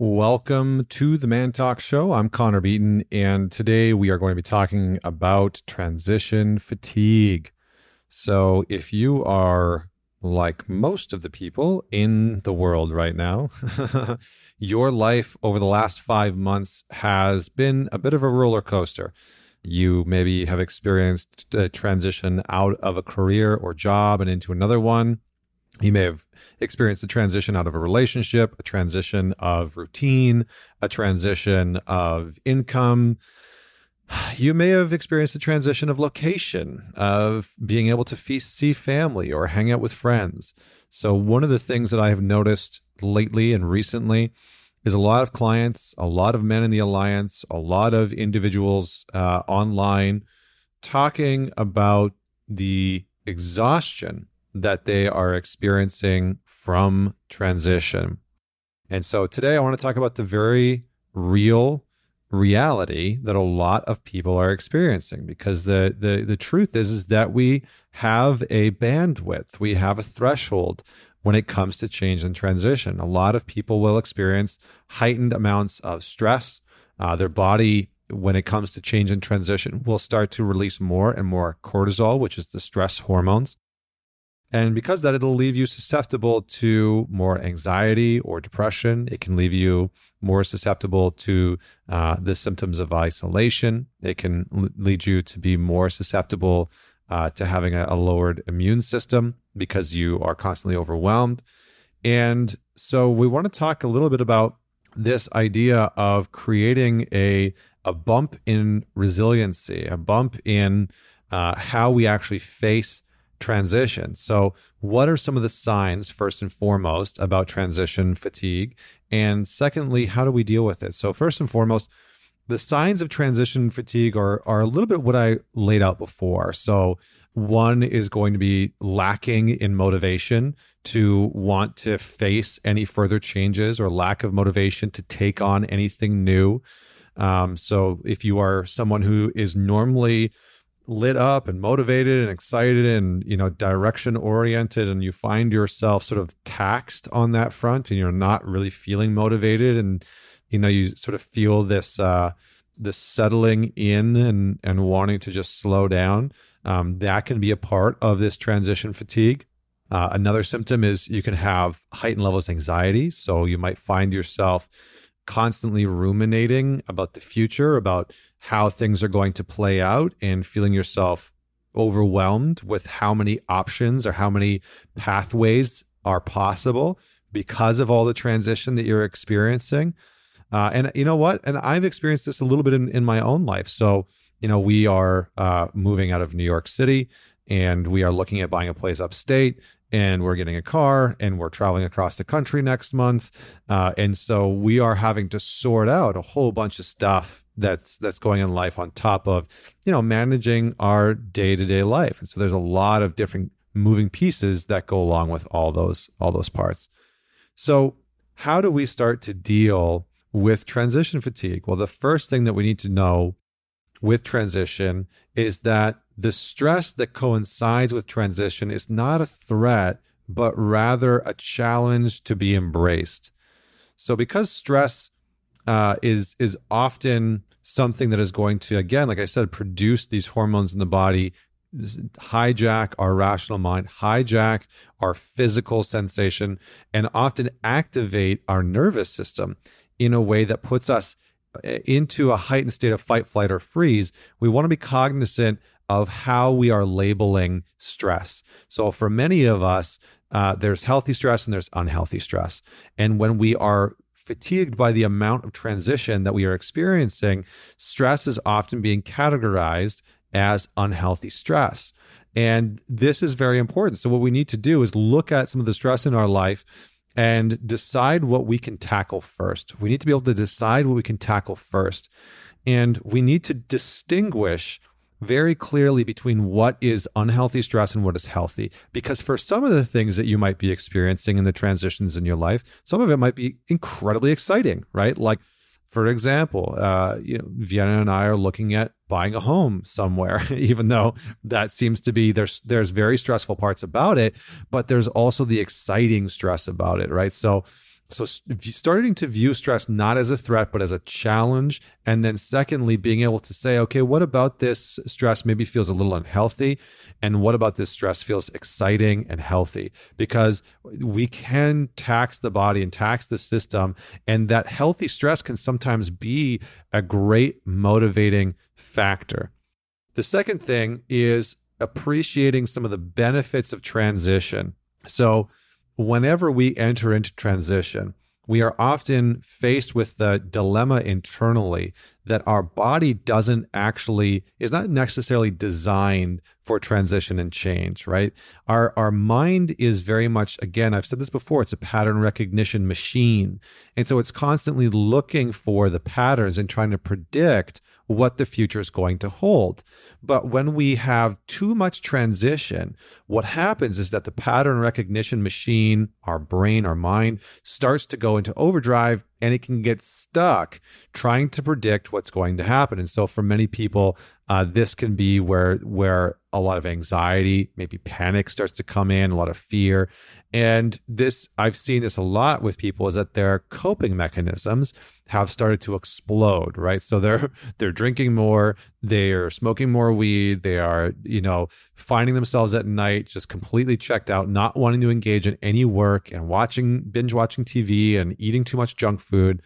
Welcome to the Man Talk Show. I'm Connor Beaton, and today we are going to be talking about transition fatigue. So, if you are like most of the people in the world right now, your life over the last five months has been a bit of a roller coaster. You maybe have experienced a transition out of a career or job and into another one. You may have experienced a transition out of a relationship, a transition of routine, a transition of income. You may have experienced a transition of location, of being able to feast, see family or hang out with friends. So, one of the things that I have noticed lately and recently is a lot of clients, a lot of men in the alliance, a lot of individuals uh, online talking about the exhaustion that they are experiencing from transition. And so today I want to talk about the very real reality that a lot of people are experiencing because the the the truth is is that we have a bandwidth we have a threshold when it comes to change and transition. A lot of people will experience heightened amounts of stress. Uh, their body when it comes to change and transition will start to release more and more cortisol which is the stress hormones and because that, it'll leave you susceptible to more anxiety or depression. It can leave you more susceptible to uh, the symptoms of isolation. It can l- lead you to be more susceptible uh, to having a, a lowered immune system because you are constantly overwhelmed. And so we want to talk a little bit about this idea of creating a a bump in resiliency, a bump in uh, how we actually face transition. So, what are some of the signs, first and foremost, about transition fatigue? And secondly, how do we deal with it? So, first and foremost, the signs of transition fatigue are, are a little bit what I laid out before. So, one is going to be lacking in motivation to want to face any further changes or lack of motivation to take on anything new. Um, so, if you are someone who is normally lit up and motivated and excited and you know direction oriented and you find yourself sort of taxed on that front and you're not really feeling motivated and you know you sort of feel this uh this settling in and and wanting to just slow down. Um, that can be a part of this transition fatigue. Uh, another symptom is you can have heightened levels of anxiety. So you might find yourself constantly ruminating about the future about how things are going to play out and feeling yourself overwhelmed with how many options or how many pathways are possible because of all the transition that you're experiencing. Uh, and you know what? And I've experienced this a little bit in, in my own life. So, you know, we are uh, moving out of New York City and we are looking at buying a place upstate and we're getting a car and we're traveling across the country next month. Uh, and so we are having to sort out a whole bunch of stuff that's that's going in life on top of you know managing our day-to-day life. And so there's a lot of different moving pieces that go along with all those all those parts. So how do we start to deal with transition fatigue? Well the first thing that we need to know with transition is that the stress that coincides with transition is not a threat but rather a challenge to be embraced so because stress uh, is is often something that is going to, again, like I said, produce these hormones in the body, hijack our rational mind, hijack our physical sensation, and often activate our nervous system in a way that puts us eh, into a heightened state of fight, flight, or freeze. We want to be cognizant of how we are labeling stress. So, for many of us, uh, there's healthy stress and there's unhealthy stress. And when we are fatigued by the amount of transition that we are experiencing, stress is often being categorized as unhealthy stress. And this is very important. So, what we need to do is look at some of the stress in our life and decide what we can tackle first. We need to be able to decide what we can tackle first. And we need to distinguish very clearly between what is unhealthy stress and what is healthy. Because for some of the things that you might be experiencing in the transitions in your life, some of it might be incredibly exciting, right? Like, for example, uh, you know, Vienna and I are looking at buying a home somewhere, even though that seems to be there's there's very stressful parts about it, but there's also the exciting stress about it, right? So So, starting to view stress not as a threat, but as a challenge. And then, secondly, being able to say, okay, what about this stress maybe feels a little unhealthy? And what about this stress feels exciting and healthy? Because we can tax the body and tax the system. And that healthy stress can sometimes be a great motivating factor. The second thing is appreciating some of the benefits of transition. So, whenever we enter into transition, we are often faced with the dilemma internally that our body doesn't actually is not necessarily designed for transition and change right? Our our mind is very much again i've said this before it's a pattern recognition machine. And so it's constantly looking for the patterns and trying to predict what the future is going to hold. But when we have too much transition, what happens is that the pattern recognition machine, our brain, our mind, starts to go into overdrive and it can get stuck trying to predict what's going to happen. And so for many people, uh, this can be where where a lot of anxiety, maybe panic starts to come in, a lot of fear. And this I've seen this a lot with people is that their coping mechanisms have started to explode, right? So they're they're drinking more, they're smoking more weed, they are, you know, finding themselves at night just completely checked out, not wanting to engage in any work and watching binge watching TV and eating too much junk food.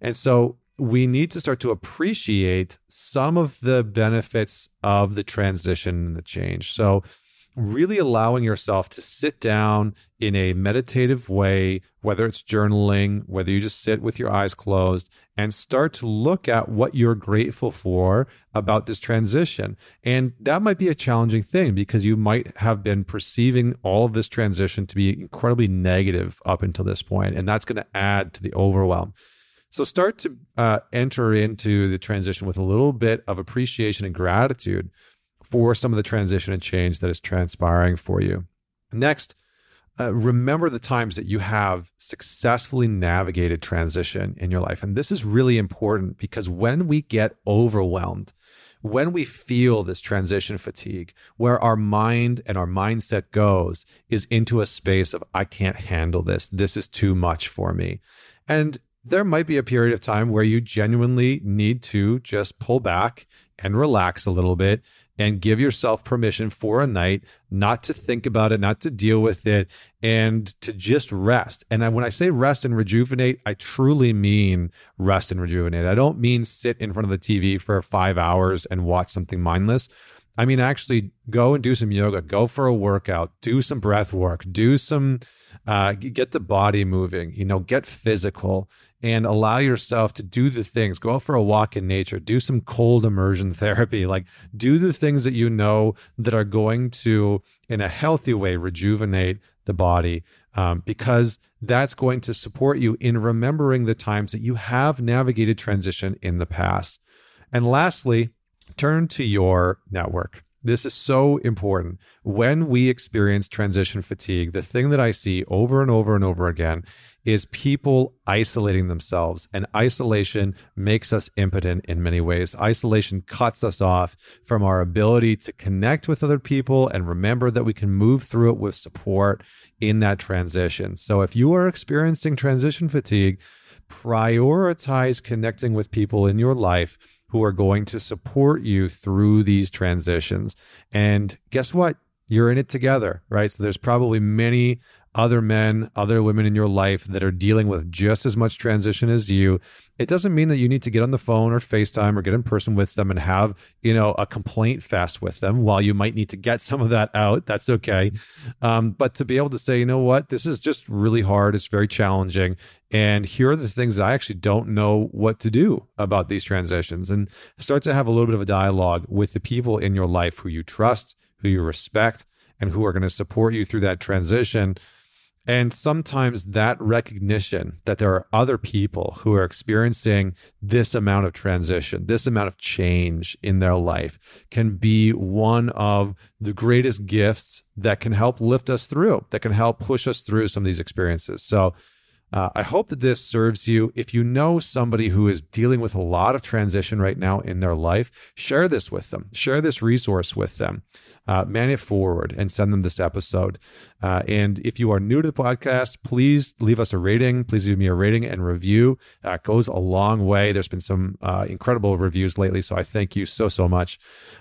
And so we need to start to appreciate some of the benefits of the transition and the change. So, really allowing yourself to sit down in a meditative way, whether it's journaling, whether you just sit with your eyes closed and start to look at what you're grateful for about this transition. And that might be a challenging thing because you might have been perceiving all of this transition to be incredibly negative up until this point, and that's going to add to the overwhelm. So start to uh, enter into the transition with a little bit of appreciation and gratitude for some of the transition and change that is transpiring for you. Next, uh, remember the times that you have successfully navigated transition in your life. And this is really important because when we get overwhelmed, when we feel this transition fatigue, where our mind and our mindset goes is into a space of, I can't handle this. This is too much for me. And there might be a period of time where you genuinely need to just pull back and relax a little bit and give yourself permission for a night not to think about it, not to deal with it, and to just rest. And when I say rest and rejuvenate, I truly mean rest and rejuvenate. I don't mean sit in front of the TV for five hours and watch something mindless. I mean, actually go and do some yoga, go for a workout, do some breath work, do some, uh, get the body moving, you know, get physical and allow yourself to do the things. Go out for a walk in nature, do some cold immersion therapy, like do the things that you know that are going to, in a healthy way, rejuvenate the body. Um, because that's going to support you in remembering the times that you have navigated transition in the past. And lastly, turn to your network. This is so important. When we experience transition fatigue, the thing that I see over and over and over again is people isolating themselves. And isolation makes us impotent in many ways. Isolation cuts us off from our ability to connect with other people and remember that we can move through it with support in that transition. So if you are experiencing transition fatigue, prioritize connecting with people in your life who are going to support you through these transitions. And guess what? You're in it together, right? So there's probably many other men, other women in your life that are dealing with just as much transition as you. It doesn't mean that you need to get on the phone or FaceTime or get in person with them and have, you know, a complaint fest with them. While you might need to get some of that out, that's okay. Um, but to be able to say, you know what, this is just really hard. It's very challenging. And here are the things that I actually don't know what to do about these transitions. And start to have a little bit of a dialogue with the people in your life who you trust, who you respect, and who are going to support you through that transition and sometimes that recognition that there are other people who are experiencing this amount of transition, this amount of change in their life can be one of the greatest gifts that can help lift us through, that can help push us through some of these experiences. So, uh, I hope that this serves you. If you know somebody who is dealing with a lot of transition right now in their life, share this with them. Share this resource with them. Uh, man it forward and send them this episode. Uh, and if you are new to the podcast, please leave us a rating. Please leave me a rating and review. It goes a long way. There's been some uh, incredible reviews lately, so I thank you so, so much.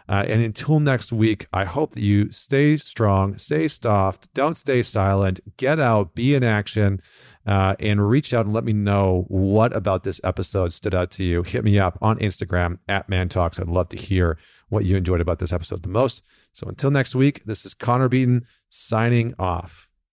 Uh, and until next week, I hope that you stay strong, stay soft, don't stay silent, get out, be in action. Uh, and reach out and let me know what about this episode stood out to you. Hit me up on Instagram at Man Talks. I'd love to hear what you enjoyed about this episode the most. So until next week, this is Connor Beaton signing off.